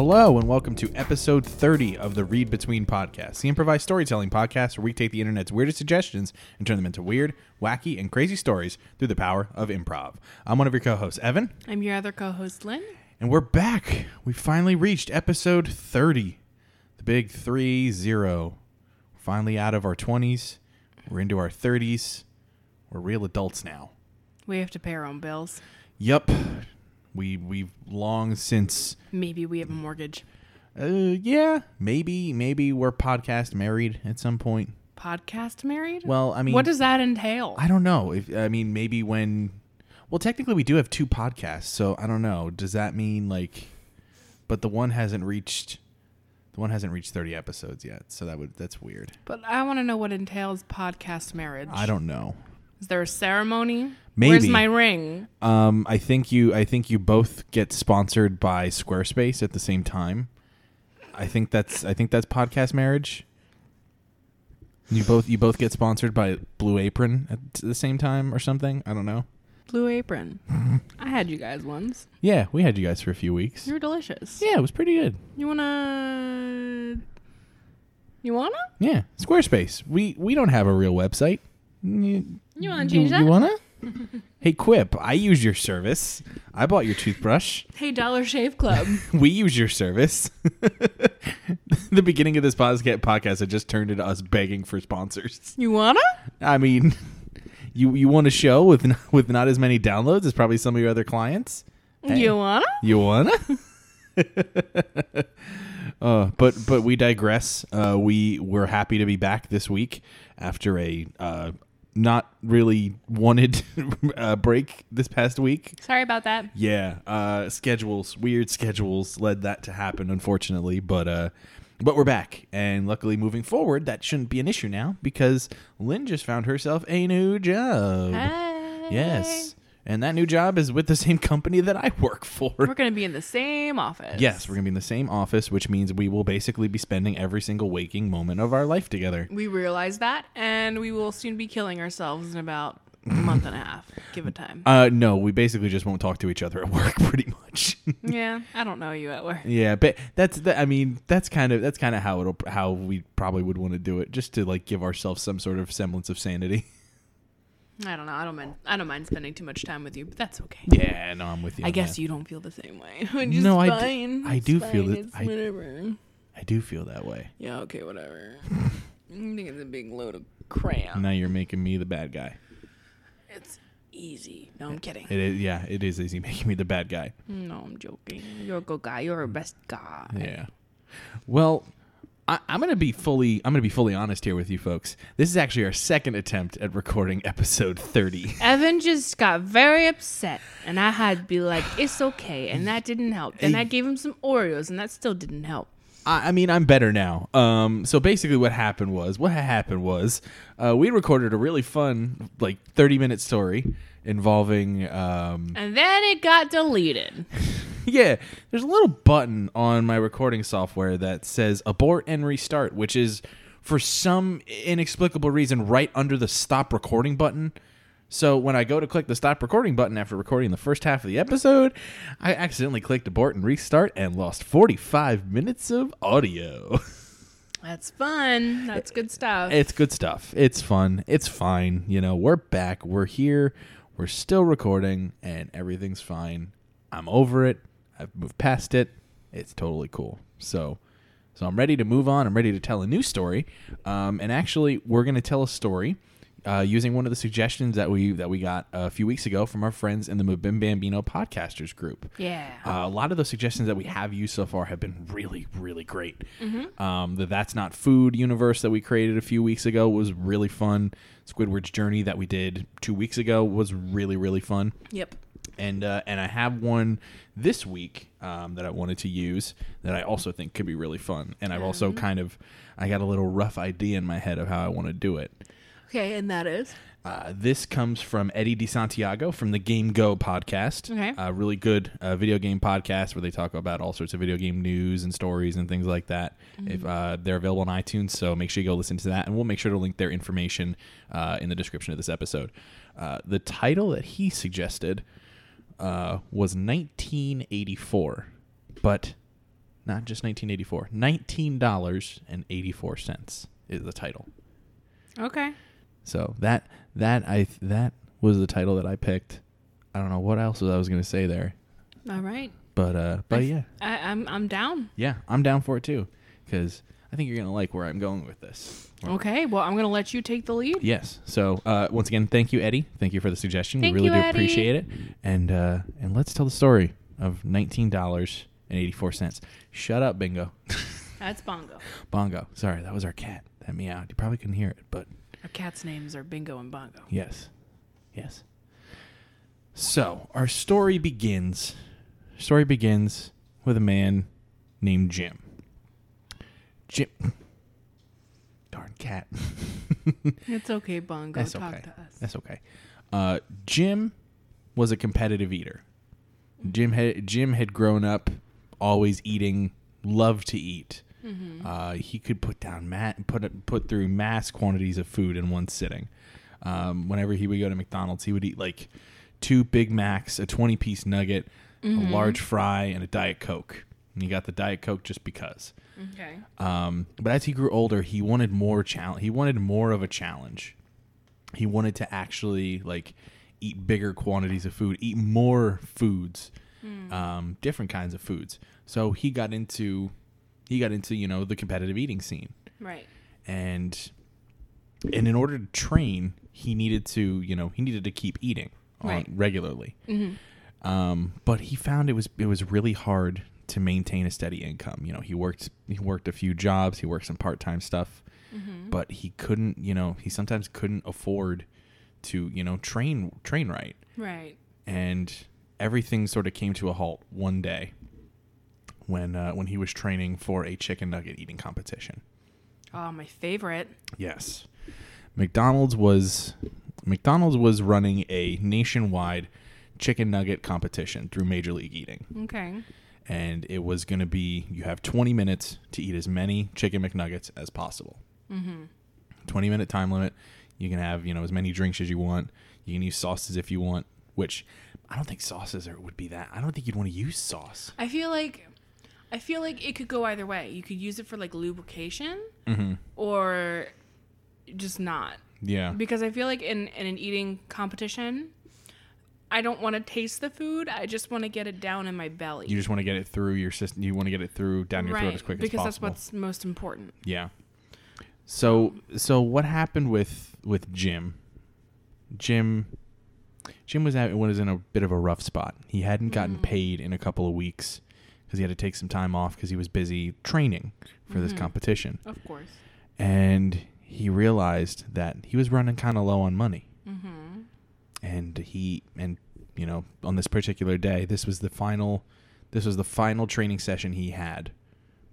Hello, and welcome to episode 30 of the Read Between podcast, the improvised storytelling podcast where we take the internet's weirdest suggestions and turn them into weird, wacky, and crazy stories through the power of improv. I'm one of your co hosts, Evan, I'm your other co-host, Lynn. and we're back. We finally reached episode 30, the big 3 0. We're finally out of our 20s, we're into our 30s. We're real adults now. We have to pay our own bills. Yup. We, we've long since Maybe we have a mortgage. Uh, yeah, maybe maybe we're podcast married at some point. Podcast married? Well, I mean, what does that entail? I don't know. If I mean, maybe when, well, technically we do have two podcasts, so I don't know. Does that mean like, but the one hasn't reached, the one hasn't reached thirty episodes yet, so that would that's weird. but I want to know what entails podcast marriage. I don't know. Is there a ceremony? Maybe. Where's my ring? Um, I think you I think you both get sponsored by Squarespace at the same time. I think that's I think that's podcast marriage. You both you both get sponsored by Blue Apron at the same time or something. I don't know. Blue Apron. I had you guys once. Yeah, we had you guys for a few weeks. You're delicious. Yeah, it was pretty good. You wanna? You wanna? Yeah, Squarespace. We we don't have a real website. You, You wanna change you, that? You wanna? hey, Quip. I use your service. I bought your toothbrush. Hey, Dollar Shave Club. we use your service. the beginning of this podcast podcast had just turned into us begging for sponsors. you wanna? I mean, you you want a show with with not as many downloads as probably some of your other clients. Hey. You wanna? You wanna? uh, but but we digress. Uh, we we're happy to be back this week after a uh, not really wanted uh, break this past week. Sorry about that. Yeah, uh, schedules, weird schedules led that to happen, unfortunately. But uh, but we're back, and luckily, moving forward, that shouldn't be an issue now because Lynn just found herself a new job. Hey. Yes, and that new job is with the same company that I work for. We're gonna be in the same office. Yes, we're gonna be in the same office, which means we will basically be spending every single waking moment of our life together. We realize that, and we will soon be killing ourselves in about a month and a half. Give it time. Uh, no, we basically just won't talk to each other at work, pretty much. yeah, I don't know you at work. Yeah, but that's the, I mean that's kind of that's kind of how it'll how we probably would want to do it just to like give ourselves some sort of semblance of sanity. I don't know. I don't mind. I don't mind spending too much time with you, but that's okay. Yeah, no, I'm with you. I guess that. you don't feel the same way. No, I do- fine. I It's do feel it. I- whatever. I do feel that way. Yeah. Okay. Whatever. I think it's a big load of crap. Now you're making me the bad guy. It's easy. No, I'm kidding. It is, yeah, it is easy making me the bad guy. No, I'm joking. You're a good guy. You're our best guy. Yeah. Well, I, I'm gonna be fully I'm gonna be fully honest here with you folks. This is actually our second attempt at recording episode 30. Evan just got very upset, and I had to be like, "It's okay," and that didn't help. Then I gave him some Oreos, and that still didn't help. I, I mean, I'm better now. Um, so basically, what happened was, what ha- happened was, uh, we recorded a really fun, like 30 minute story involving, um, And then it got deleted. yeah, there's a little button on my recording software that says abort and restart, which is for some inexplicable reason right under the stop recording button. So when I go to click the stop recording button after recording the first half of the episode, I accidentally clicked abort and restart and lost 45 minutes of audio. That's fun. That's good stuff. It's good stuff. It's fun. It's fine. You know, we're back. We're here. We're still recording, and everything's fine. I'm over it. I've moved past it. It's totally cool. So, so I'm ready to move on. I'm ready to tell a new story. Um, and actually, we're going to tell a story uh, using one of the suggestions that we that we got a few weeks ago from our friends in the Mabim Bambino podcasters group. yeah. Uh, a lot of those suggestions that we have used so far have been really, really great. Um, the That's Not Food universe that we created a few weeks ago was really fun. Squidward's Journey that we did two weeks ago was really, really fun. yep. And uh, and I have one this week um, that I wanted to use that I also think could be really fun. And I've also kind of I got a little rough idea in my head of how I want to do it. Okay, and that is Uh, this comes from Eddie de Santiago from the GameGo podcast. Okay. A really good uh, video game podcast where they talk about all sorts of video game news and stories and things like that. If uh, they're available on iTunes, so make sure you go listen to that, and we'll make sure to link their information uh, in the description of this episode. Uh, the title that he suggested uh, was 1984, but not just 1984. Nineteen dollars and eighty four cents is the title. Okay. So that that I that was the title that I picked. I don't know what else was I was going to say there, All right. but uh, but I- yeah, I, I'm I'm down. yeah, I'm down for it too, because I think you're gonna like where I'm going with this. Okay. Well, I'm gonna let you take the lead. Yes. So uh, once again, thank you, Eddie. Thank you for the suggestion. Thank we really you, do Eddie. appreciate it. And uh, and let's tell the story of nineteen dollars and eighty four cents. Shut up, Bingo. That's Bongo. Bongo. Sorry, that was our cat. That meowed. You probably couldn't hear it, but Our cats' names are Bingo and Bongo. yes, yes. So our story begins. Story begins with a man named Jim. Jim. Darn cat. It's okay, Bongo. That's Talk okay. to us. That's okay. Uh, Jim was a competitive eater. Jim had Jim had grown up always eating, loved to eat. Uh, he could put down ma- put put through mass quantities of food in one sitting. Um, whenever he would go to McDonald's, he would eat like two Big Macs, a twenty piece nugget, a large fry, and a Diet Coke. And he got the Diet Coke just because. Okay. Um, but as he grew older, he wanted more challenge. He wanted more of a challenge. He wanted to actually like eat bigger quantities of food, eat more foods, um, different kinds of foods. So he got into he got into you know the competitive eating scene, Right. and and in order to train, he needed to you know he needed to keep eating on, Right. regularly. Um, but he found it was it was really hard to maintain a steady income. You know, he worked he worked a few jobs, he worked some part time stuff, but he couldn't. You know, he sometimes couldn't afford to you know train train right, Right. and everything sort of came to a halt one day when uh, when he was training for a chicken nugget eating competition. Oh, my favorite. Yes. McDonald's was McDonald's was running a nationwide chicken nugget competition through Major League Eating. Okay. And it was going to be you have 20 minutes to eat as many chicken McNuggets as possible. Mm-hmm. 20 minute time limit. You can have, you know, as many drinks as you want. You can use sauces if you want, which I don't think sauces are, would be that. I don't think you'd want to use sauce. I feel like I feel like it could go either way. You could use it for like lubrication Mm-hmm. or just not. Yeah. Because I feel like in, in an eating competition, I don't want to taste the food. I just want to get it down in my belly. You just want to get it through your system. You want to get it through down your throat as quick as possible. because that's what's most important. Yeah. So so what happened with with Jim? Jim Jim was at was in a bit of a rough spot. He hadn't gotten paid in a couple of weeks because he had to take some time off because he was busy training for this competition, Of course. and he realized that he was running kind of low on money. Mm-hmm. And he and you know on this particular day, this was the final, this was the final training session he had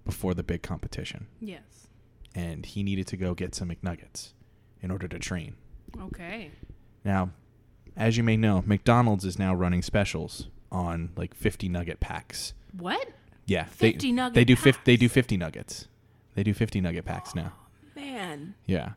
before the big competition Yes. and he needed to go get some McNuggets in order to train. Okay. Now, as you may know, McDonald's is now running specials on like 50 nugget packs. What? Yeah, 50 they, They do 50, they do 50 nuggets. They do 50 nugget packs now. Man. Yeah.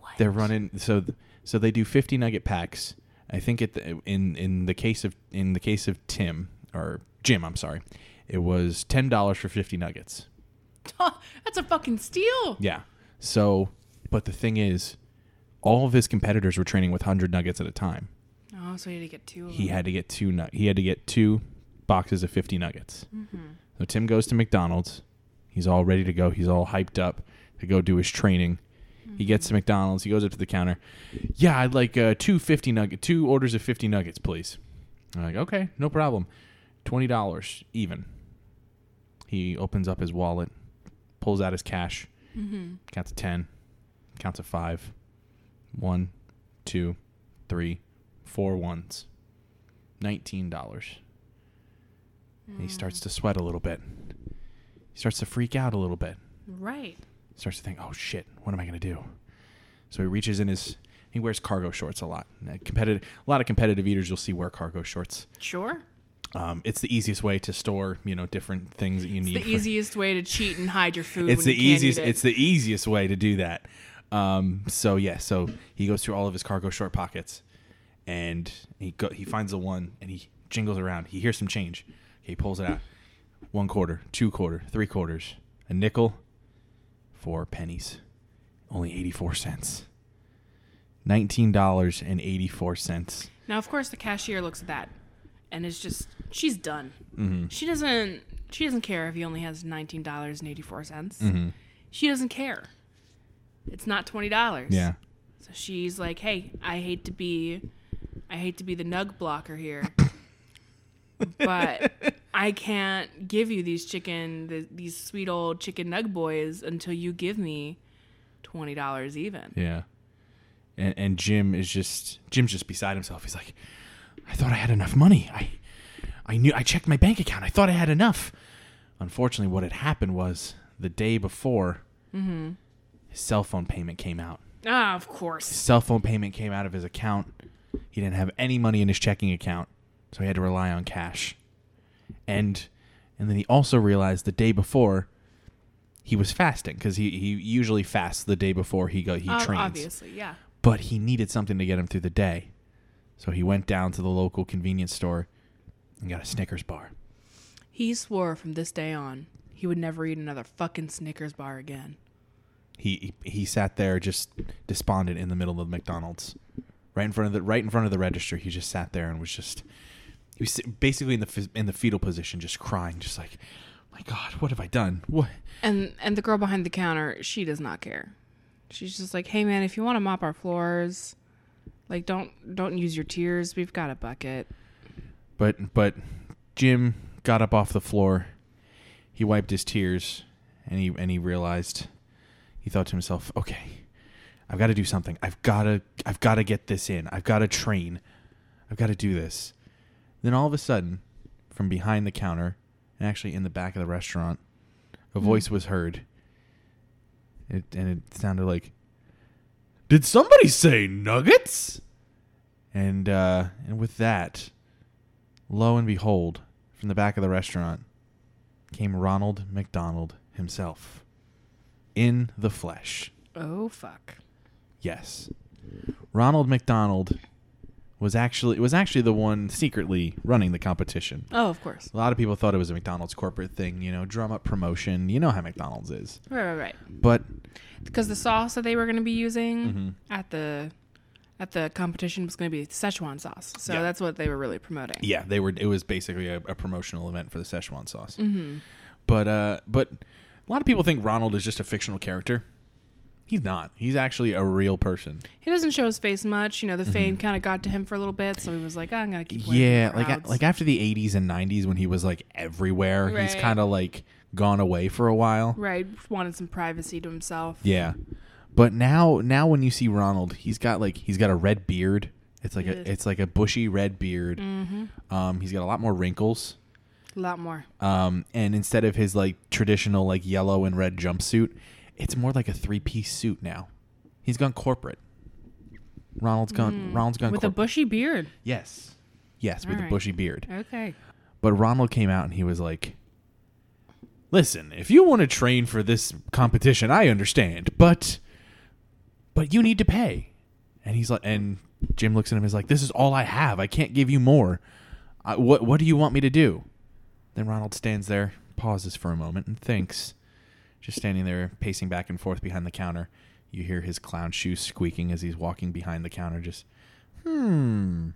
What? They're running so th- so they do 50 nugget packs. I think it in in the case of in the case of Tim or Jim, I'm sorry. It was $10 for 50 nuggets. That's a fucking steal. Yeah. So, but the thing is, all of his competitors were training with hundred nuggets at a time. Oh, so he had to get two of He them. had to get two. Nu- he had to get two boxes of fifty nuggets. Mm-hmm. So Tim goes to McDonald's. He's all ready to go. He's all hyped up to go do his training. He gets to mm-hmm. McDonald's. He goes up to the counter. Yeah, I'd like uh, two fifty nugget, two orders of fifty nuggets, please. I'm like, okay, no problem. Twenty dollars even. He opens up his wallet, pulls out his cash, mm-hmm. counts to ten, counts to five, one, two, three, four ones, nineteen dollars. And he starts to sweat a little bit. He starts to freak out a little bit Right. starts to think, "Oh shit, what am I gonna do?" So he reaches in his. He wears cargo shorts a lot. Uh, Competitive, a lot of competitive eaters you'll see wear cargo shorts. Sure. Um, it's the easiest way to store, you know, different things that you It's need. the for- easiest way to cheat and hide your food. it's the easiest. it. It's the easiest way to do that. Um, so yeah, so he goes through all of his cargo short pockets, and he go, he finds the one, and he jingles around. He hears some change. He pulls it out. one quarter, two quarter, three quarters, a nickel, four pennies, only eighty four cents. Nineteen dollars and eighty four cents. Now, of course, the cashier looks at that and is just she's done. Mm-hmm. She doesn't she doesn't care if he only has nineteen dollars and eighty four cents. Mm-hmm. She doesn't care. It's not twenty dollars. Yeah. So she's like, "Hey, I hate to be, I hate to be the nug blocker here, but I can't give you these chicken, the, these sweet old chicken nug boys until you give me twenty dollars even." Yeah. And and Jim is just Jim's just beside himself. He's like, I thought I had enough money. I I knew I checked my bank account. I thought I had enough. Unfortunately, what had happened was the day before his cell phone payment came out. Ah, of His course. cell phone payment came out of his account. He didn't have any money in his checking account, so he had to rely on cash. And and then he also realized the day before he was fasting because he, he usually fasts the day before he go he Oh, trains obviously, yeah. but he needed something to get him through the day. So he went down to the local convenience store and got a Snickers bar. He swore from this day on he would never eat another fucking Snickers bar again. He he, he sat there just despondent in the middle of McDonald's, right in front of the right in front of the register. He just sat there and was just he was basically in the in the fetal position, just crying, just like, my God, what have I done? What? And and the girl behind the counter, she does not care. She's just like, "Hey man, if you want to mop our floors, like don't don't use your tears. We've got a bucket." But but Jim got up off the floor. He wiped his tears and he and he realized he thought to himself, "Okay, I've got to do something. I've got to I've got to get this in. I've got to train. I've got to do this." Then all of a sudden, from behind the counter, and actually in the back of the restaurant, a voice was heard. It and it sounded like Did somebody say nuggets? And uh and with that, lo and behold, from the back of the restaurant came Ronald McDonald himself. In the flesh. Oh fuck. Yes. Ronald McDonald was actually was actually the one secretly running the competition. Oh, of course. A lot of people thought it was a McDonald's corporate thing, you know, drum up promotion. You know how McDonald's is. Right, right, right. But Because the sauce that they were going to be using Mhm. at the at the competition was going to be Szechuan sauce. So Yeah. that's what they were really promoting. yeah, they were it was basically a, a promotional event for the Szechuan sauce. Mm-hmm. But uh but a lot of people think Ronald is just a fictional character. He's not. He's actually a real person. He doesn't show his face much. You know, the fame kind of got to him for a little bit, so he was like, "I'm gonna keep." Mm-hmm. Yeah, like crowds." like after the 80s and 90s when he was like everywhere, he's kind of like gone away for a while. right, wanted some privacy to himself. Yeah. But now now when you see Ronald, he's got like he's got a red beard. It's like a it's like a bushy red beard. Mm-hmm. Um he's got a lot more wrinkles. A lot more. Um and instead of his like traditional like yellow and red jumpsuit, it's more like a three-piece suit now. He's gone corporate. Ronald's gone Ronald's gone Mm. with a bushy beard. yes. Yes, with a bushy beard. Okay. But Ronald came out and he was like, "Listen, if you want to train for this competition, I understand, but but you need to pay." And he's like, and Jim looks at him and is like, "This is all I have. I can't give you more. I, what what do you want me to do?" Then Ronald stands there, pauses for a moment, and thinks, just standing there, pacing back and forth behind the counter. You hear his clown shoes squeaking as he's walking behind the counter. Just, hmm,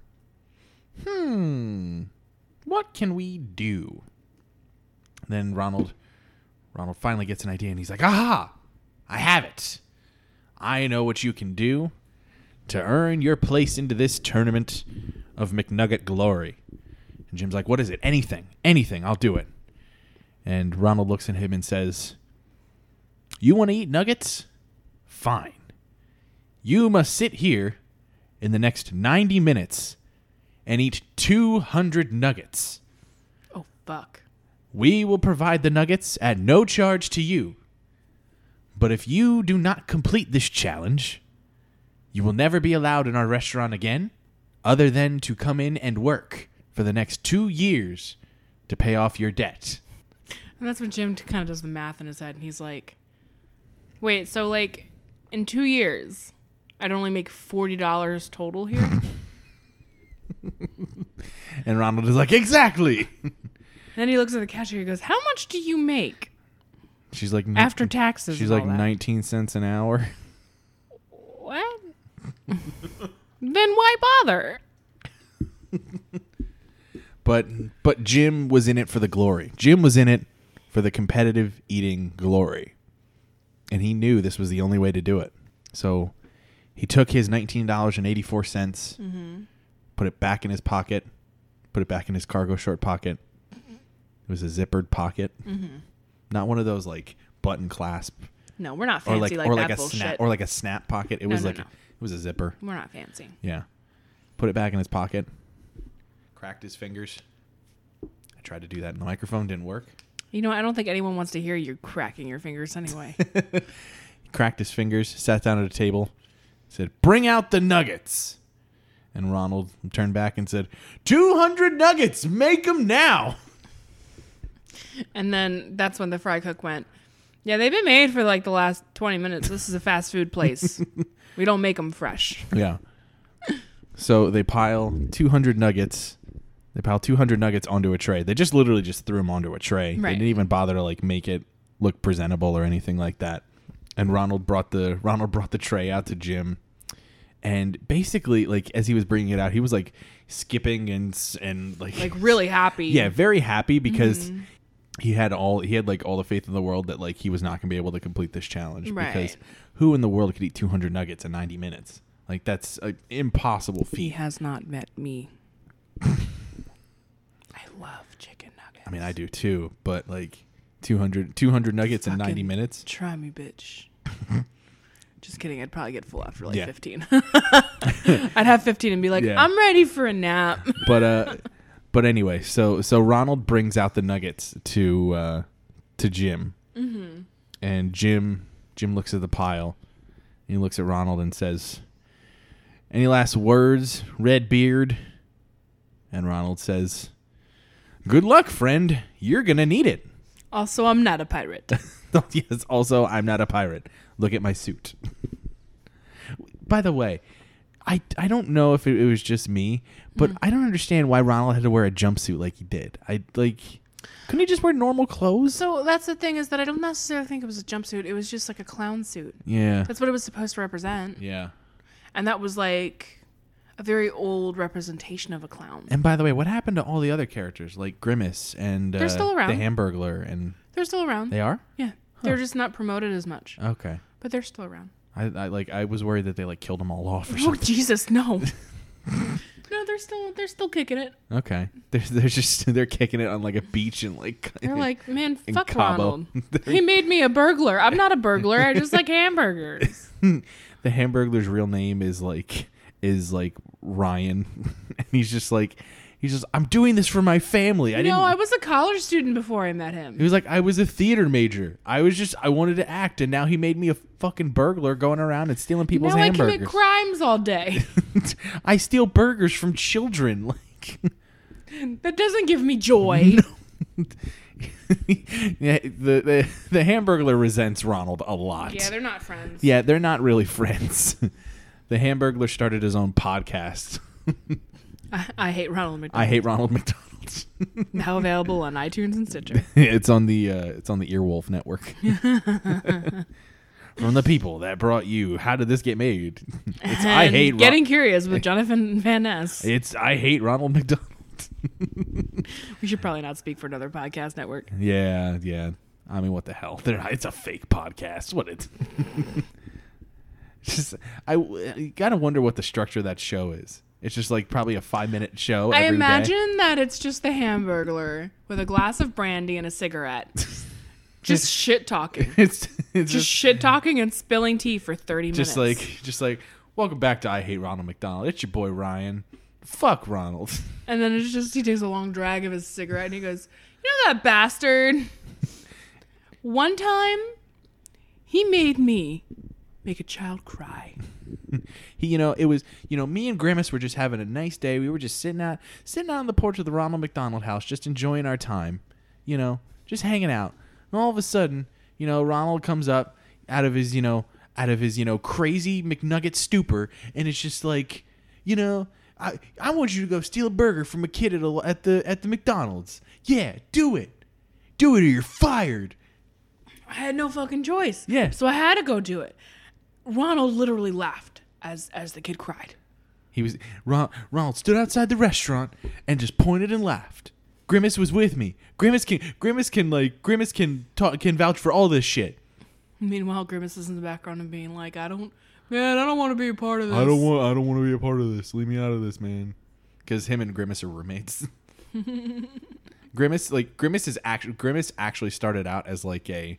hmm, what can we do? Then Ronald, Ronald finally gets an idea, and he's like, "Aha! I have it. I know what you can do to earn your place into this tournament of McNugget glory." And Jim's like, "What is it? Anything, anything. I'll do it." And Ronald looks at him and says, "You want to eat nuggets? Fine. You must sit here in the next 90 minutes and eat 200 nuggets. Oh fuck. We will provide the nuggets at no charge to you. But if you do not complete this challenge, you will never be allowed in our restaurant again, other than to come in and work for the next two years to pay off your debt. And that's when Jim kind of does the math in his head, and he's like, "Wait, so like in two years, I'd only make forty dollars total here." And Ronald is like, Exactly. then he looks at the cashier. He goes, "How much do you make She's like after taxes?" She's like that?" 19 cents an hour. What? then why bother? But but Jim was in it for the glory. Jim was in it for the competitive eating glory. And he knew this was the only way to do it. So he took his nineteen dollars and eighty four cents, mm-hmm. put it back in his pocket, put it back in his cargo short pocket. Mm-hmm. It was a zippered pocket. Mm-hmm. Not one of those like button clasp No, we're not or fancy like, like, or that like a bullshit. snap or like a snap pocket. It No, was no, like no. it was a zipper. we're not fancy. Yeah. Put it back in his pocket. Cracked his fingers. I tried to do that in the microphone, didn't work. You know, I don't think anyone wants to hear you cracking your fingers anyway. He cracked his fingers, sat down at a table, said, "Bring out the nuggets." And Ronald turned back and said, 200 nuggets, make them now." and then that's when the fry cook went, "Yeah, they've been made for like the last 20 minutes. This is a fast food place. we don't make them fresh." Yeah. So they pile 200 nuggets. They piled 200 nuggets onto a tray. They just literally just threw them onto a tray. They didn't even bother to like make it look presentable or anything like that. And Ronald brought the Ronald brought the tray out to Jim. And basically like as he was bringing it out, he was like skipping and s- and like Like really happy. yeah, very happy because mm-hmm. he had all he had like all the faith in the world that like he was not going to be able to complete this challenge Right. because who in the world could eat 200 nuggets in 90 minutes? Like that's an impossible He has not met me. I love chicken nuggets. I mean, I do too, but like 200 200 nuggets in 90 minutes. Try me, bitch. Just kidding. I'd probably get full after like Yeah. 15. I'd have 15 and be like, Yeah. I'm ready for a nap. But uh but anyway, so so Ronald brings out the nuggets to uh to Jim. Mm-hmm. And Jim Jim looks at the pile. And he looks at Ronald and says, "Any last words, Red Beard?" And Ronald says, "Good luck, friend. You're going to need it." Also, I'm not a pirate. yes, also I'm not a pirate. Look at my suit. By the way, I, I don't know if it, it was just me, but mm. I don't understand why Ronald had to wear a jumpsuit like he did. I like couldn't he just wear normal clothes? So that's the thing is that I don't necessarily think it was a jumpsuit. It was just like a clown suit. yeah. That's what it was supposed to represent. Yeah. And that was like a very old representation of a clown. And by the way, what happened to all the other characters like Grimace and They're uh, still around. the Hamburglar and They're still around. they are? yeah. They're just not promoted as much. Okay. But they're still around. I, I like I was worried that they like killed them all off or Oh something. Jesus, no. no, they're still they're still kicking it. Okay. They're they're just they're kicking it on like a beach and like They're like, man, in fuck Cabo. Ronald. He made me a burglar. I'm not a burglar. I just like hamburgers. the Hamburglar's real name is like is like Ryan, and he's just like he's just I'm doing this for my family. I didn't. no, I was a college student before I met him. he was like I was a theater major. I was just I wanted to act, and now he made me a fucking burglar going around and stealing people's now I hamburgers. commit crimes all day. I steal burgers from children. Like that doesn't give me joy. No. yeah, the, the the Hamburglar resents Ronald a lot. Yeah, they're not friends. Yeah, they're not really friends. The Hamburglar started his own podcast. I, I hate Ronald McDonald. I hate Ronald McDonald. now available on iTunes and Stitcher. it's on the uh, it's on the Earwolf network. From the people that brought you, how did this get made? It's I And hate Ron- Getting Curious with Jonathan Van Ness. It's I hate Ronald McDonald. We should probably not speak for another podcast network. Yeah, yeah. I mean, what the hell? They're not, it's a fake podcast. What it? Just I, I gotta wonder what the structure of that show is. It's just like probably a five minute show. I every day. imagine that it's just the Hamburglar with a glass of brandy and a cigarette. Just shit talking. it's it's Just just shit talking and spilling tea for 30 minutes. just like just like welcome back to I hate Ronald McDonald. It's your boy Ryan. Fuck Ronald. And then it's just he takes a long drag of his cigarette and he goes, "You know that bastard? One time, he made me make a child cry. He, you know, it was, you know, me and Grimace were just having a nice day. We were just sitting out, sitting out on the porch of the Ronald McDonald house, just enjoying our time, you know, just hanging out. And all of a sudden, you know, Ronald comes up out of his, you know, out of his, you know, crazy McNugget stupor, and it's just like, you know, I, I want you to go steal a burger from a kid at, a, at the at the McDonald's. Yeah, do it. Do it or you're fired. I had no fucking choice. Yeah. So I had to go do it. Ronald literally laughed as as the kid cried. He was Ron, Ronald stood outside the restaurant and just pointed and laughed. Grimace was with me. Grimace can Grimace can like Grimace can talk can vouch for all this shit. Meanwhile, Grimace is in the background and being like, "I don't, man, I don't want to be a part of this." I don't want I don't want to be a part of this. Leave me out of this, man. Because him and Grimace are roommates. Grimace like Grimace is actually Grimace actually started out as like a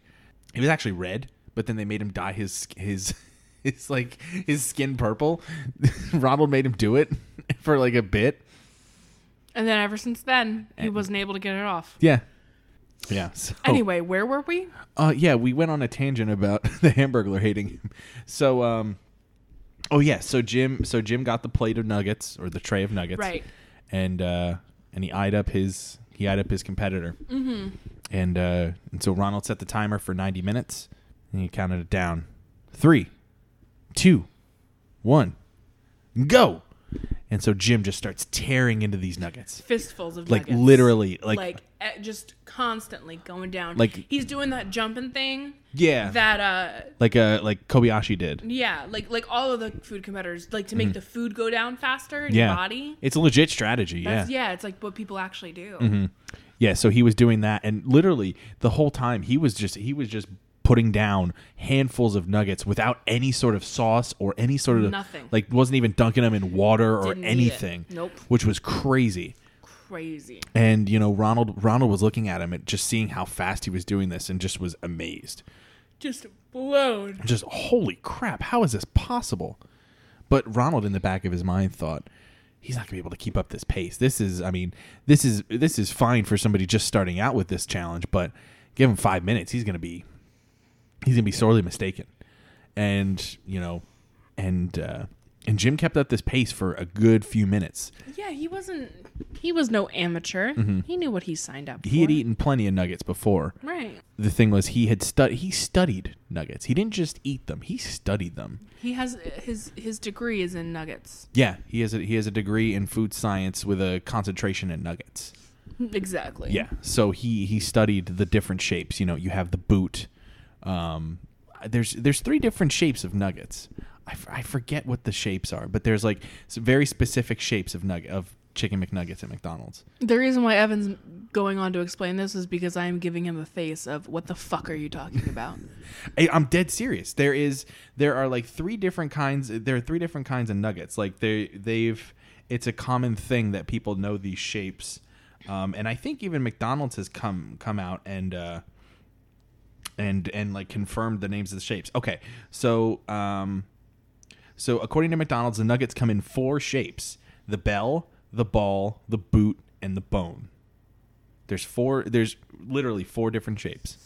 he was actually red, but then they made him dye his his his like his skin purple. Ronald made him do it for like a bit. And then ever since then, he And- wasn't able to get it off. Yeah. Yeah. So, Anyway, where were we? Uh, yeah, we went on a tangent about the Hamburglar hating him. So, um, oh yeah, so Jim, so Jim got the plate of nuggets or the tray of nuggets, Right. And uh, and he eyed up his he eyed up his competitor, mm-hmm. and uh, and so Ronald set the timer for ninety minutes, and he counted it down, three, two, one, go. And so Jim just starts tearing into these nuggets, Fistfuls of like nuggets. literally, like, like, eh, just constantly going down. Like- he's doing that jumping thing. yeah, That uh, like uh, like Kobayashi did. yeah, like like all of the food competitors like to make the food go down faster in Mm-hmm. yeah, your body. it's a legit strategy. That's, yeah, yeah, it's like what people actually do. Mm-hmm. Yeah, so he was doing that, and literally the whole time he was just he was just putting down handfuls of nuggets without any sort of sauce or any sort of Nothing. Like wasn't even dunking them in water or Didn't anything. Nope. Which was crazy. Crazy. And you know Ronald Ronald was looking at him and just seeing how fast he was doing this and just was amazed. Just blown. Just holy crap, how is this possible? But Ronald in the back of his mind thought he's not going to be able to keep up this pace. This is I mean, this is this is fine for somebody just starting out with this challenge, but give him 5 minutes, he's going to be he's going to be sorely mistaken. And, you know, and uh and Jim kept up this pace for a good few minutes. Yeah, he wasn't. He was no amateur. He knew what he signed up for. Mm-hmm. He had eaten plenty of nuggets before. Right. The thing was he had stud he studied nuggets. He didn't just eat them, he studied them. He has his his degree is in nuggets. Yeah, he has a he has a degree in food science with a concentration in nuggets. Exactly. Yeah, so he he studied the different shapes. You know, you have the boot. Um, there's there's three different shapes of nuggets. I, f- I forget what the shapes are, but there's like very specific shapes of nugget of chicken McNuggets at McDonald's. The reason why Evan's going on to explain this is because I am giving him a face of what the fuck are you talking about? I, I'm dead serious. There is there are like three different kinds. There are three different kinds of nuggets. Like they they've it's a common thing that people know these shapes, um, and I think even McDonald's has come come out and uh, and and like confirmed the names of the shapes. Okay, so um, so according to McDonald's, the nuggets come in four shapes: the bell, the ball, the boot, and the bone. There's four. There's literally four different shapes.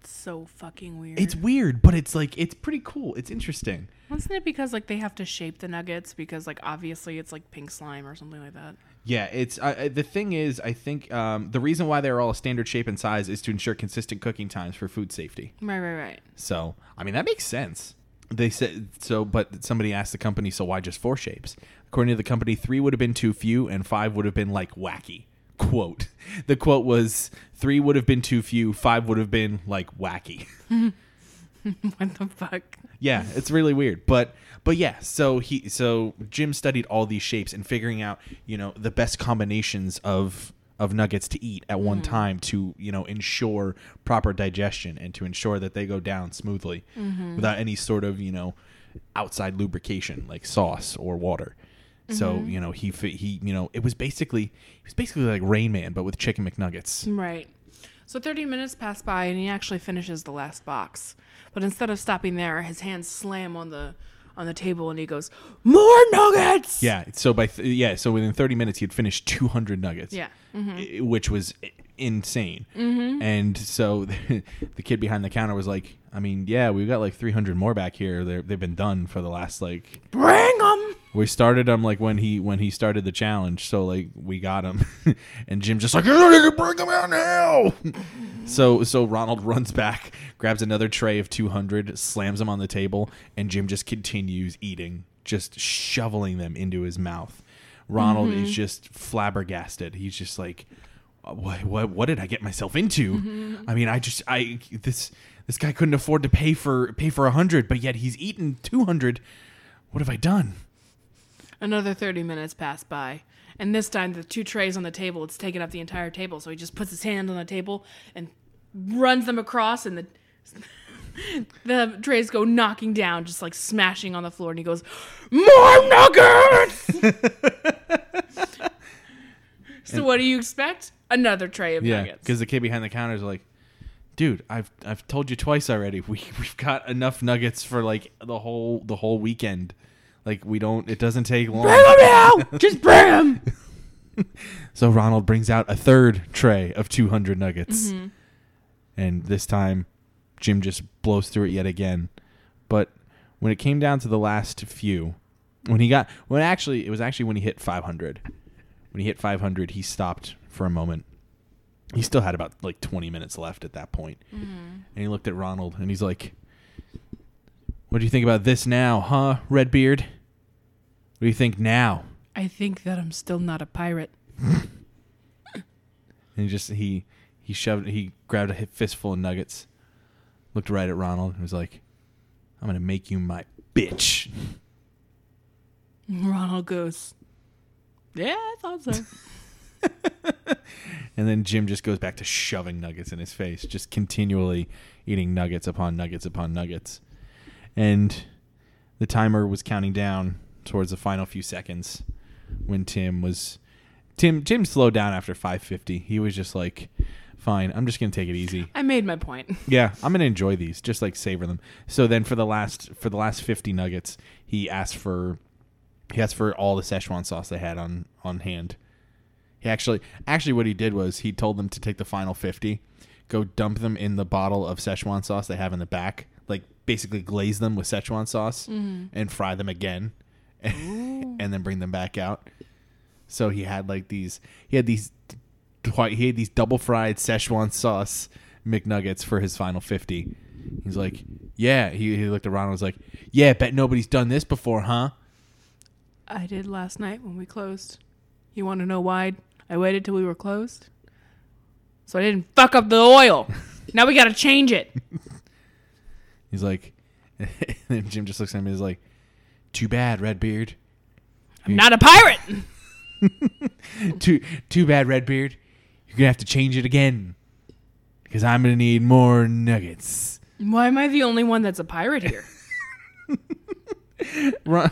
It's so fucking weird. It's weird, but it's like it's pretty cool. It's interesting. Wasn't it because like they have to shape the nuggets because like obviously it's like pink slime or something like that? Yeah, it's uh, the thing is, I think um, the reason why they're all a standard shape and size is to ensure consistent cooking times for food safety. Right, right, right. So, I mean, that makes sense. They said so, but somebody asked the company, so why just four shapes? According to the company, three would have been too few, and five would have been like wacky. Quote: The quote was, three would have been too few, five would have been like wacky." what the fuck? Yeah, it's really weird. But but yeah, so he so Jim studied all these shapes and figuring out, you know, the best combinations of of nuggets to eat at one mm. time to, you know, ensure proper digestion and to ensure that they go down smoothly mm-hmm. without any sort of, you know, outside lubrication like sauce or water. So, mm-hmm. you know, he he, you know, it was basically it was basically like Rain Man but with chicken McNuggets. Right. So 30 minutes pass by and he actually finishes the last box. But instead of stopping there, his hands slam on the on the table and he goes, "More nuggets!" Yeah, so by th- yeah, so within 30 minutes he had finished 200 nuggets. Yeah. i- mm-hmm. which was insane. Mm-hmm. And so the kid behind the counter was like, I mean, yeah, we've got like 300 more back here. They're, they've been done for the last like Bring them. we started them like when he when he started the challenge. So like we got him, and Jim just like you need to bring them out now. so so Ronald runs back, grabs another tray of 200, slams them on the table, and Jim just continues eating, just shoveling them into his mouth. Ronald Mm-hmm. is just flabbergasted. He's just like, what, what, what did I get myself into? Mm-hmm. I mean, I just, I, this, this guy couldn't afford to pay for, pay for a hundred, but yet he's eaten 200. What have I done? Another 30 minutes pass by. And this time, the two trays on the table, it's taken up the entire table. So he just puts his hand on the table and runs them across, and the the trays go knocking down, just like smashing on the floor. And he goes, More nuggets! so, what do you expect? Another tray of Yeah, nuggets. because the kid behind the counter is like, dude, I've, I've told you twice already. We, we've got enough nuggets for like the whole, the whole weekend. Like we don't, it doesn't take long. Bring 'em out! Just bring them! So Ronald brings out a third tray of 200 nuggets. Mm-hmm. And this time, Jim just blows through it yet again. But when it came down to the last few, when he got, when actually, it was actually when he hit 500. When he hit 500, he stopped for a moment. He still had about like 20 minutes left at that point. And he looked at Ronald and he's like, What do you think about this now, huh, Redbeard? What do you think now? I think that I'm still not a pirate. And he just he he shoved he grabbed a fistful of nuggets, looked right at Ronald, and was like, "I'm gonna make you my bitch." Ronald goes, Yeah, I thought so. And then Jim just goes back to shoving nuggets in his face, just continually eating nuggets upon nuggets upon nuggets. And the timer was counting down towards the final few seconds when Tim was Tim Tim slowed down after 550. He was just like, "Fine, I'm just going to take it easy." I made my point. Yeah, I'm gonna enjoy these, just like savor them. So then for the last for the last fifty nuggets, he asked for he asked for all the Szechuan sauce they had on on hand. He actually actually what he did was he told them to take the final fifty, go dump them in the bottle of Szechuan sauce they have in the back, basically glaze them with Szechuan sauce mm-hmm. and fry them again, and then bring them back out. So he had like these he had these. He had these double fried Szechuan sauce McNuggets for his final 50. He's like, "Yeah." He, he looked around and was like, "Yeah, bet nobody's done this before, huh?" I did last night when we closed. You want to know why I waited till we were closed? So I didn't fuck up the oil. now we got to change it. He's like, and Jim just looks at him and is like, "Too bad, Redbeard. I'm not a pirate. Too too bad, Redbeard. You're gonna have to change it again because I'm gonna need more nuggets." Why am I the only one that's a pirate here? Ron-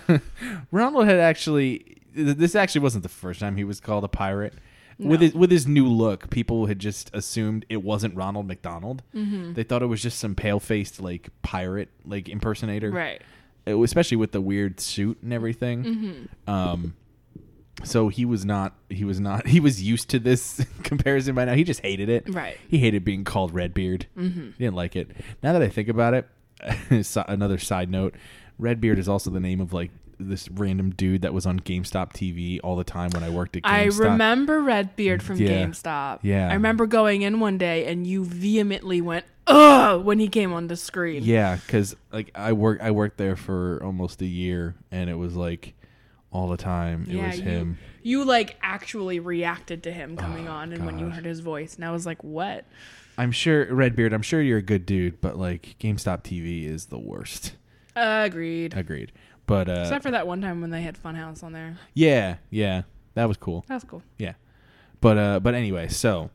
Ronald had actually. This actually wasn't the first time he was called a pirate. With his with his new look, people had just assumed it wasn't Ronald McDonald. Mm-hmm. They thought it was just some pale faced like pirate like impersonator. right. It especially with the weird suit and everything. Mm-hmm. Um, so he was not. He was not. He was used to this comparison by now. He just hated it. Right. He hated being called Redbeard. Mm-hmm. He didn't like it. Now that I think about it, another side note: Redbeard is also the name of like this random dude that was on GameStop TV all the time when I worked at GameStop. I remember Redbeard from Yeah. GameStop. Yeah. I remember going in one day and you vehemently went, ugh, when he came on the screen. Yeah, because like I work, I worked there for almost a year, and it was like all the time. It Yeah, was you- him. You like actually reacted to him coming Oh, on and when you heard his voice. And I was like, what? I'm sure Redbeard. I'm sure you're a good dude, but like GameStop TV is the worst. Agreed. Agreed. But uh, Except for that one time when they had Funhouse on there. yeah, yeah, that was cool. That was cool. Yeah, but uh, but anyway, so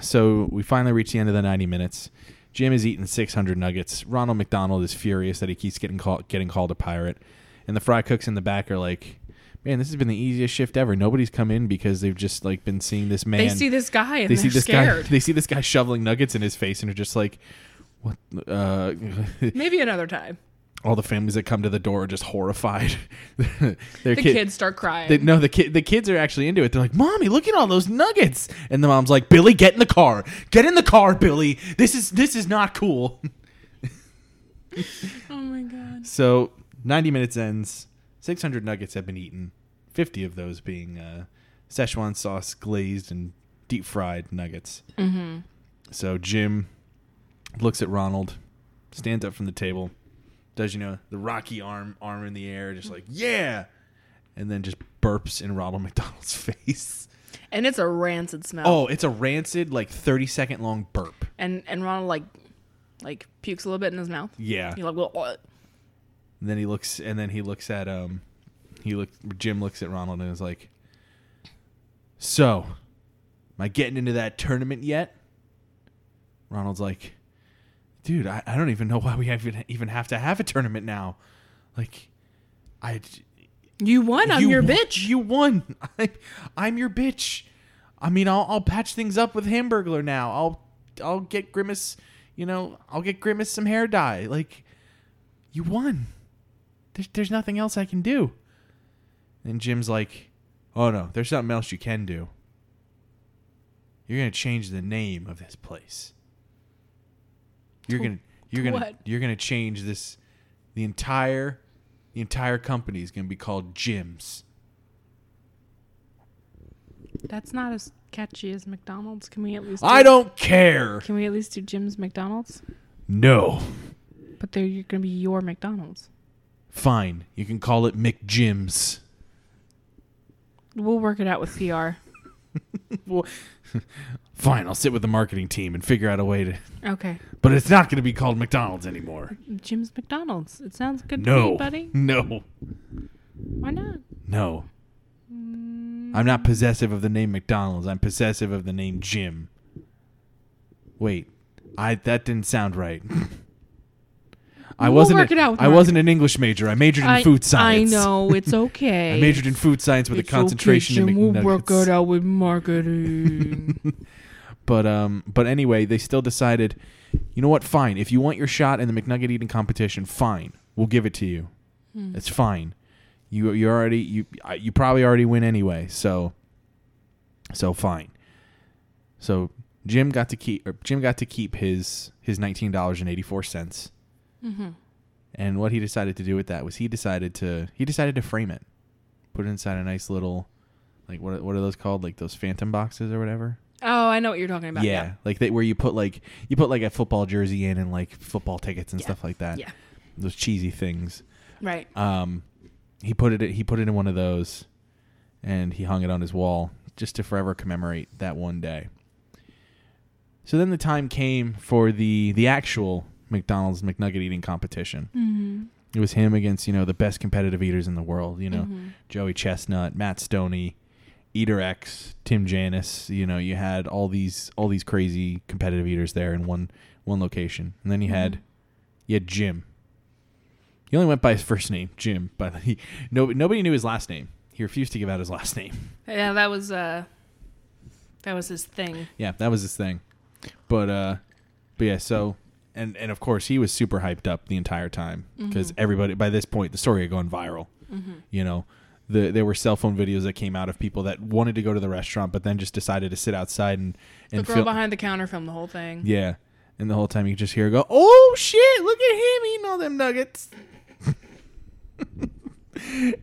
so we finally reach the end of the 90 minutes. Jim is eating 600 nuggets. Ronald McDonald is furious that he keeps getting called getting called a pirate, and the fry cooks in the back are like, "Man, this has been the easiest shift ever. Nobody's come in because they've just like been seeing this man. they see this guy and they they see this scared. guy. They see this guy shoveling nuggets in his face, and are just like." What? Uh, Maybe another time. All the families that come to the door are just horrified. Their The kid- kids start crying. they, no, the kid, the kids are actually into it. They're like, "Mommy, look at all those nuggets!" And the mom's like, "Billy, get in the car. Get in the car, Billy. This is this is not cool." oh my god. so, ninety minutes ends. Six hundred nuggets have been eaten. Fifty of those being uh, Szechuan sauce glazed and deep fried nuggets. Mm-hmm. So Jim looks at Ronald, stands up from the table, does you know the rocky arm arm in the air, just like yeah, and then just burps in Ronald McDonald's face. And it's a rancid smell. Oh, it's a rancid, like thirty second long burp. And and Ronald like like pukes a little bit in his mouth. Yeah. He like well, uh, And then he looks, and then he looks at um, he look. Jim looks at Ronald and is like, "So, am I getting into that tournament yet?" Ronald's like, "Dude, I, I don't even know why we even even have to have a tournament now. Like, I you won. I'm you your won- bitch. You won. I, I'm your bitch. I mean, I'll I'll patch things up with Hamburglar now. I'll I'll get Grimace. You know, I'll get Grimace some hair dye. Like, you won. There's there's nothing else I can do. And Jim's like, oh no, there's something else you can do. You're gonna change the name of this place. You're To- gonna you're gonna what? you're gonna change this. The entire the entire company is gonna be called Jim's. That's not as catchy as McDonald's. Can we at least? I don't care. Can we at least do Jim's McDonald's? No. But they're going to be your McDonald's. Fine. You can call it McJim's. We'll work it out with PR. Well, fine. I'll sit with the marketing team and figure out a way to. Okay. But it's not going to be called McDonald's anymore. Jim's McDonald's. It sounds good to No. me, buddy. No. Why not? No. Mm. I'm not possessive of the name McDonald's. I'm possessive of the name Jim. Wait. I that didn't sound right. I We'll wasn't work a- it out with I wasn't an English major. I majored in I, food science. I know. It's okay. I majored in food science with It's a concentration okay, in Jim. We'll work it out with marketing. But um, but anyway, they still decided, you know what? Fine. If you want your shot in the McNugget eating competition, fine. We'll give it to you. It's fine. You you already you you probably already win anyway. So so fine. So Jim got to keep or Jim got to keep his his nineteen dollars and eighty four cents. mm-hmm. And what he decided to do with that was he decided to he decided to frame it, put it inside a nice little, like what what are those called? Like those phantom boxes or whatever. Oh, I know what you're talking about. Yeah, like they, where you put like you put like a football jersey in and like football tickets and Yeah. stuff like that. Yeah. those cheesy things. Right. Um, he put it he put it in one of those, and he hung it on his wall just to forever commemorate that one day. So then the time came for the the actual McDonald's McNugget eating competition. Mm-hmm. It was him against you know the best competitive eaters in the world. You know Mhm. Joey Chestnut, Matt Stonie, Eater X, Tim Janus. You know, you had all these all these crazy competitive eaters there in one one location, and then you had Mhm. you had Jim. He only went by his first name, Jim. But he no nobody knew his last name. He refused to give out his last name. Yeah, that was uh, that was his thing. Yeah, that was his thing. But uh, but yeah, so. And, and of course he was super hyped up the entire time because Mhm. everybody by this point the story had gone viral. Mm-hmm. you know the there were cell phone videos that came out of people that wanted to go to the restaurant but then just decided to sit outside and The girl feel behind the counter filmed the whole thing. yeah and the whole time you just hear her go oh shit look at him eating all them nuggets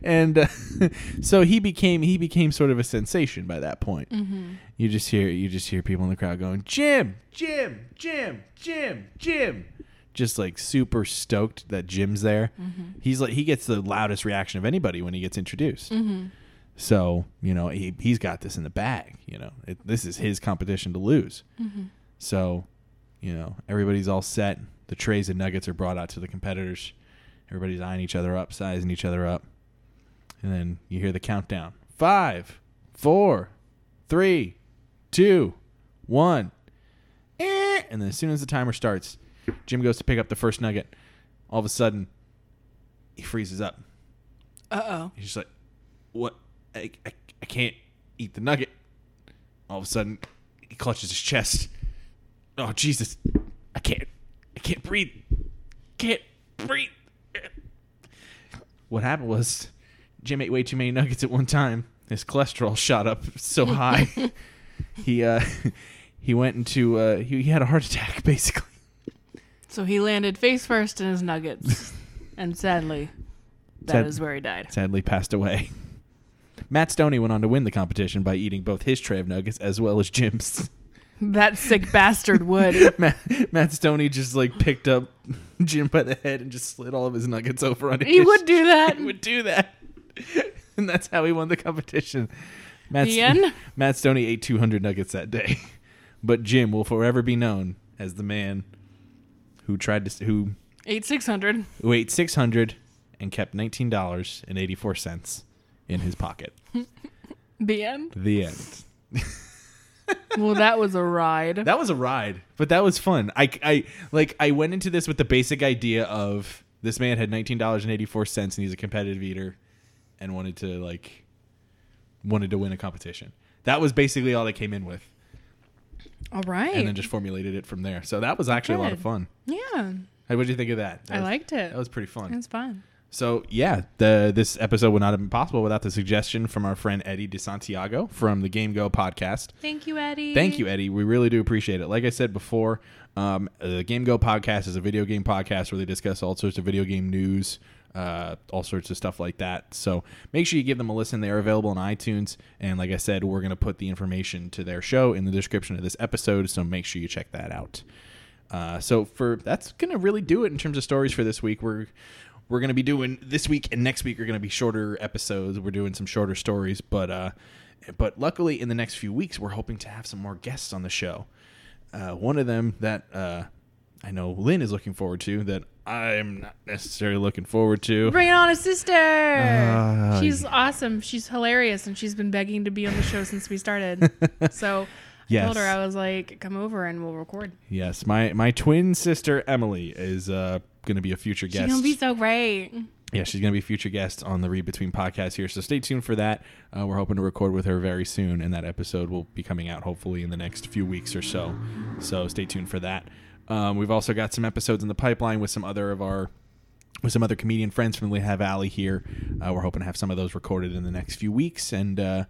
and uh, so he became he became sort of a sensation by that point Mm-hmm. you just hear you just hear people in the crowd going jim jim jim jim jim just like super stoked that jim's there Mm-hmm. he's like he gets the loudest reaction of anybody when he gets introduced Mm-hmm. so you know he he's got this in the bag. You know it, this is his competition to lose. Mm-hmm. So you know everybody's all set. The trays of nuggets are brought out to the competitors. Everybody's eyeing each other up, sizing each other up, and then you hear the countdown: five, four, three, two, one. Eh. And then as soon as the timer starts, Jim goes to pick up the first nugget. All of a sudden, he freezes up. Uh oh. He's just like, "What? I, I, I can't eat the nugget." All of a sudden, he clutches his chest. Oh Jesus! I can't. I can't breathe. Can't breathe. What happened was, Jim ate way too many nuggets at one time. His cholesterol shot up so high. he uh, he went into uh, he, he had a heart attack basically. So he landed face first in his nuggets, and sadly, that is Sad- where he died. sadly passed away. Matt Stonie went on to win the competition by eating both his tray of nuggets as well as Jim's. That sick bastard would. Matt, Matt Stonie just like picked up Jim by the head and just slid all of his nuggets over onto He his would do that. He would do that. and that's how he won the competition. Matt, The end? Matt Stonie ate 200 nuggets that day, but Jim will forever be known as the man who tried to who ate six hundred. who ate 600 and kept $19.84 in his pocket. The end. The end. Well, that was a ride. That was a ride, but that was fun. I, I like I went into this with the basic idea of this man had nineteen dollars and eighty four cents, and he's a competitive eater, and wanted to like wanted to win a competition. That was basically all I came in with, All right. and then just formulated it from there. So that was actually a lot of fun. yeah, Hey, what did you think of that? That I was- liked it. That was pretty fun. It was fun. So yeah, the this episode would not have been possible without the suggestion from our friend Eddie De Santiago from the GameGo podcast. Thank you, Eddie. Thank you, Eddie. We really do appreciate it. Like I said before, um, the GameGo podcast is a video game podcast where they discuss all sorts of video game news, uh, all sorts of stuff like that. So make sure you give them a listen. They are available on iTunes. And like I said, we're going to put the information to their show in the description of this episode. So make sure you check that out. Uh, so for that's gonna really do it in terms of stories for this week. We're we're gonna be doing this week and next week are gonna be shorter episodes. We're doing some shorter stories, but uh, but luckily in the next few weeks we're hoping to have some more guests on the show. Uh, one of them that uh, I know Lynn is looking forward to that I'm not necessarily looking forward to. Bring on a sister. Ah, she's awesome. She's hilarious, and she's been begging to be on the show since we started. so Yes. I told her I was like, "Come over and we'll record." Yes, my my twin sister Emily is uh, going to be a future guest. She's gonna be so great. yeah, she's going to be a future guest on the Read Between podcast here. So stay tuned for that. Uh, we're hoping to record with her very soon, and that episode will be coming out hopefully in the next few weeks or so. So stay tuned for that. Um, we've also got some episodes in the pipeline with some other of our with some other comedian friends from Lehigh Valley here. Uh, we're hoping to have some of those recorded in the next few weeks and uh,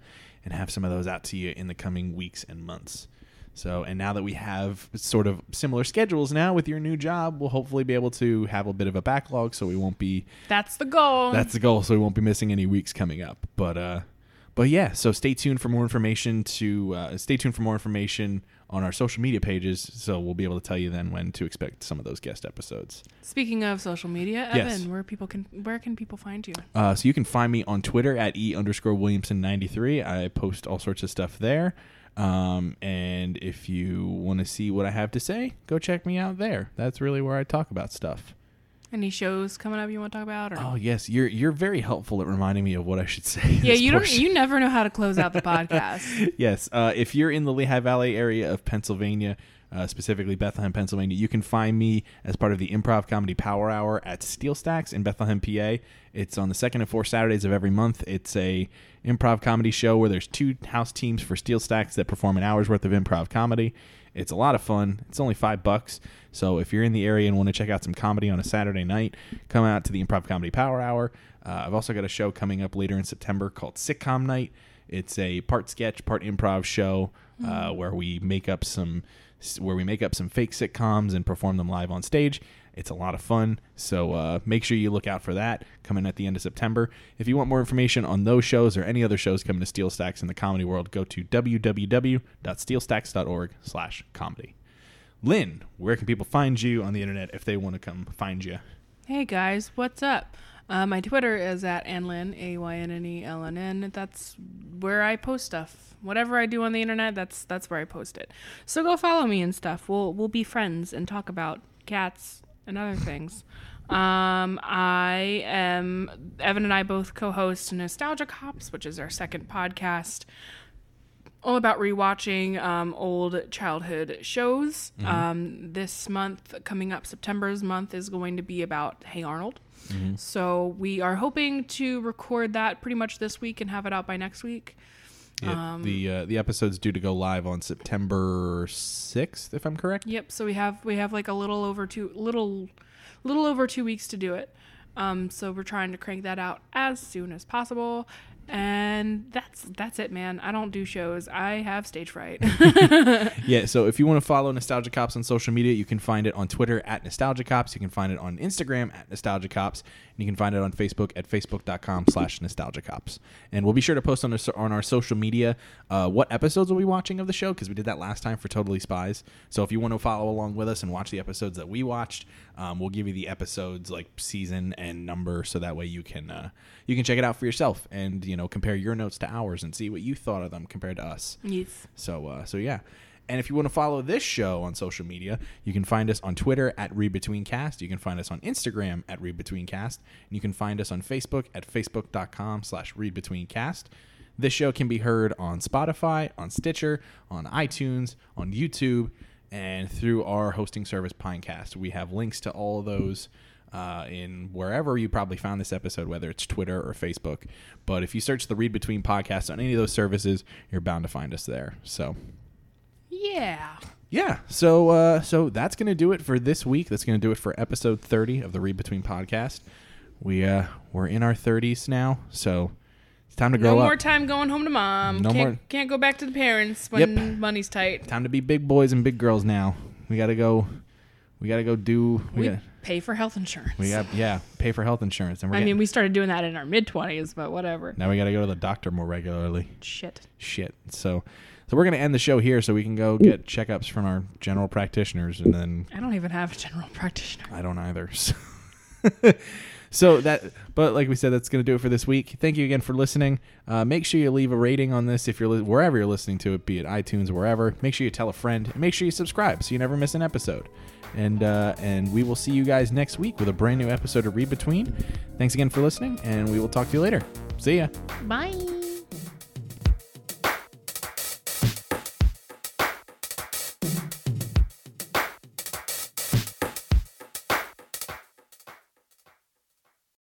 and have some of those out to you in the coming weeks and months. So, and now that we have sort of similar schedules now with your new job, we'll hopefully be able to have a bit of a backlog, so we won't be That's the goal. that's the goal, so we won't be missing any weeks coming up. But uh, but yeah, so stay tuned for more information. To uh, stay tuned for more information on our social media pages. So we'll be able to tell you then when to expect some of those guest episodes. Speaking of social media, Yes. Evan, where people can where can people find you? Uh, so you can find me on Twitter at e underscore Williamson ninety three. I post all sorts of stuff there. Um, and if you want to see what I have to say, go check me out there. That's really where I talk about stuff. Any shows coming up you want to talk about? Or Oh yes, you're you're very helpful at reminding me of what I should say. yeah, you don't. You never know how to close out the podcast. yes. Uh, if you're in the Lehigh Valley area of Pennsylvania, uh, specifically Bethlehem, Pennsylvania, you can find me as part of the Improv Comedy Power Hour at Steel Stacks in Bethlehem, PA. It's on the second and fourth Saturdays of every month. It's a improv comedy show where there's two house teams for Steel Stacks that perform an hour's worth of improv comedy. It's a lot of fun. It's only five bucks. So if you're in the area and want to check out some comedy on a Saturday night, come out to the Improv Comedy Power Hour. Uh, I've also got a show coming up later in September called Sitcom Night. It's a part sketch, part improv show uh, where we make up some where we make up some fake sitcoms and perform them live on stage. It's a lot of fun, so uh, make sure you look out for that coming at the end of September. If you want more information on those shows or any other shows coming to Steel Stacks in the comedy world, go to www.steelstacks.org slash comedy. Lynn, where can people find you on the internet if they want to come find you? hey guys, what's up? Uh, my Twitter is at Anlin A Y N N E L N N. That's where I post stuff. Whatever I do on the internet, that's that's where I post it. So go follow me and stuff. We'll we'll be friends and talk about cats and other things. Um, I am Evan and I both co-host Nostalgia Cops, which is our second podcast all about rewatching um, old childhood shows. Um, this month, coming up, September's month is going to be about Hey Arnold. So we are hoping to record that pretty much this week and have it out by next week. Yeah, the uh, the episode's due to go live on September sixth, if I'm correct. Yep. So we have we have like a little over two little little over two weeks to do it. Um, so we're trying to crank that out as soon as possible. And that's that's it, man. I don't do shows. I have stage fright. Yeah, so if you want to follow Nostalgia Cops on social media, you can find it on Twitter at Nostalgia Cops. You can find it on Instagram at Nostalgia Cops. And you can find it on Facebook at facebook.com slash Nostalgia Cops. And we'll be sure to post on our, on our social media uh, what episodes we'll be watching of the show because we did that last time for Totally Spies. So if you want to follow along with us and watch the episodes that we watched, um, we'll give you the episodes like season and number so that way you can uh, you can check it out for yourself. And You know, compare your notes to ours and see what you thought of them compared to us. Yes. So, uh, so yeah. And if you want to follow this show on social media, you can find us on Twitter at ReadBetweenCast. You can find us on Instagram at ReadBetweenCast. And you can find us on Facebook at Facebook.com slash ReadBetweenCast. This show can be heard on Spotify, on Stitcher, on iTunes, on YouTube, and through our hosting service, Pinecast. We have links to all of those uh, in wherever you probably found this episode, whether it's Twitter or Facebook. But if you search the Read Between podcast on any of those services, you're bound to find us there. So Yeah. yeah, so uh, so that's gonna do it for this week. That's gonna do it for episode thirty of the Read Between podcast. We uh we're in our thirties now, so it's time to grow No up. more time going home to mom. No can't, more- Can't go back to the parents when Yep. money's tight. Time to be big boys and big girls now. We gotta go. We gotta go do. We, We gotta, pay for health insurance. we got yeah pay for health insurance, and we're I mean, we started doing that in our mid twenties, but whatever. now we gotta go to the doctor more regularly. Shit. Shit. So so we're gonna end the show here so we can go get checkups from our general practitioners, and then I don't even have a general practitioner. I don't either. So, so that, but like we said, that's going to do it for this week. Thank you again for listening. Uh, make sure you leave a rating on this if you're li- wherever you're listening to it, be it iTunes, wherever. Make sure you tell a friend. And make sure you subscribe so you never miss an episode. And uh, and we will see you guys next week with a brand new episode of Read Between. Thanks again for listening, and we will talk to you later. See ya. Bye.